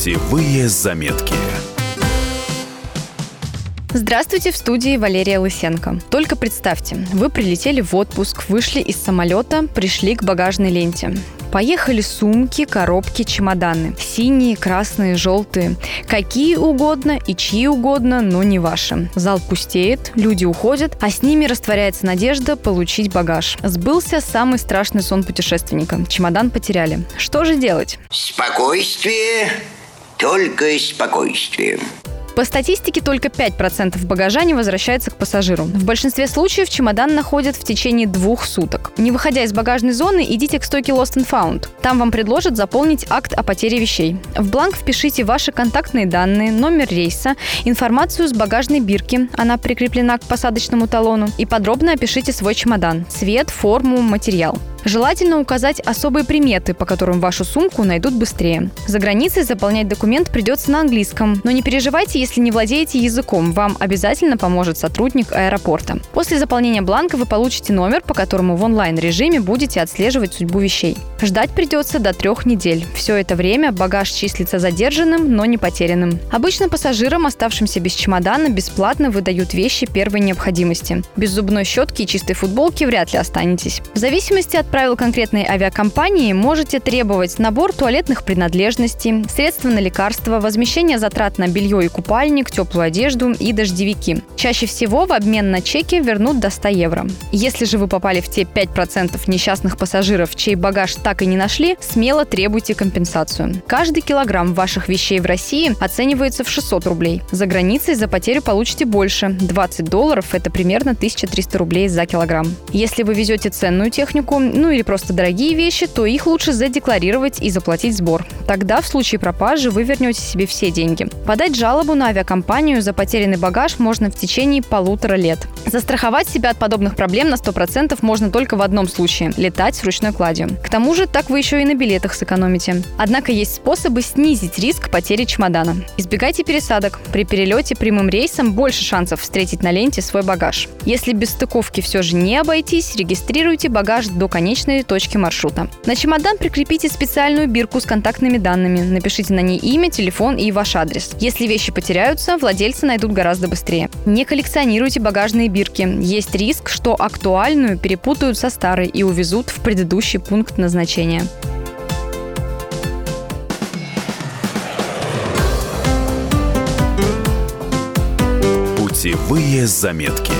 Путевые заметки. Здравствуйте, в студии Валерия Лысенко. Только представьте, вы прилетели в отпуск, вышли из самолета, пришли к багажной ленте. Поехали сумки, коробки, чемоданы. Синие, красные, желтые. Какие угодно и чьи угодно, но не ваши. Зал пустеет, люди уходят, а с ними растворяется надежда получить багаж. Сбылся самый страшный сон путешественника. Чемодан потеряли. Что же делать? Спокойствие, только спокойствие. По статистике, только 5% багажа не возвращается к пассажиру. В большинстве случаев чемодан находят в течение двух суток. Не выходя из багажной зоны, идите к стойке Lost and Found. Там вам предложат заполнить акт о потере вещей. В бланк впишите ваши контактные данные, номер рейса, информацию с багажной бирки, она прикреплена к посадочному талону, и подробно опишите свой чемодан, цвет, форму, материал. Желательно указать особые приметы, по которым вашу сумку найдут быстрее. За границей заполнять документ придется на английском, но не переживайте, если не владеете языком, вам обязательно поможет сотрудник аэропорта. После заполнения бланка вы получите номер, по которому в онлайн-режиме будете отслеживать судьбу вещей. Ждать придется до трех недель. Все это время багаж числится задержанным, но не потерянным. Обычно пассажирам, оставшимся без чемодана, бесплатно выдают вещи первой необходимости. Без зубной щетки и чистой футболки вряд ли останетесь. В зависимости от правил конкретной авиакомпании можете требовать набор туалетных принадлежностей, средства на лекарства, возмещение затрат на белье и купальник, теплую одежду и дождевики. Чаще всего в обмен на чеки вернут до 100 евро. Если же вы попали в те 5% несчастных пассажиров, чей багаж так и не нашли, смело требуйте компенсацию. Каждый килограмм ваших вещей в России оценивается в 600 рублей. За границей за потерю получите больше. 20 долларов – это примерно 1300 рублей за килограмм. Если вы везете ценную технику, ну или просто дорогие вещи, то их лучше задекларировать и заплатить сбор. Тогда в случае пропажи вы вернете себе все деньги. Подать жалобу на авиакомпанию за потерянный багаж можно в течение полутора лет. Застраховать себя от подобных проблем на 100% можно только в одном случае – летать с ручной кладью. К тому же, так вы еще и на билетах сэкономите. Однако есть способы снизить риск потери чемодана. Избегайте пересадок. При перелете прямым рейсом больше шансов встретить на ленте свой багаж. Если без стыковки все же не обойтись, регистрируйте багаж до конечной точки маршрута. На чемодан прикрепите специальную бирку с контактными данными. Напишите на ней имя, телефон и ваш адрес. Если вещи потеряются, владельцы найдут гораздо быстрее. Не коллекционируйте багажные бирки. Есть риск, что актуальную перепутают со старой и увезут в предыдущий пункт назначения. Путевые заметки.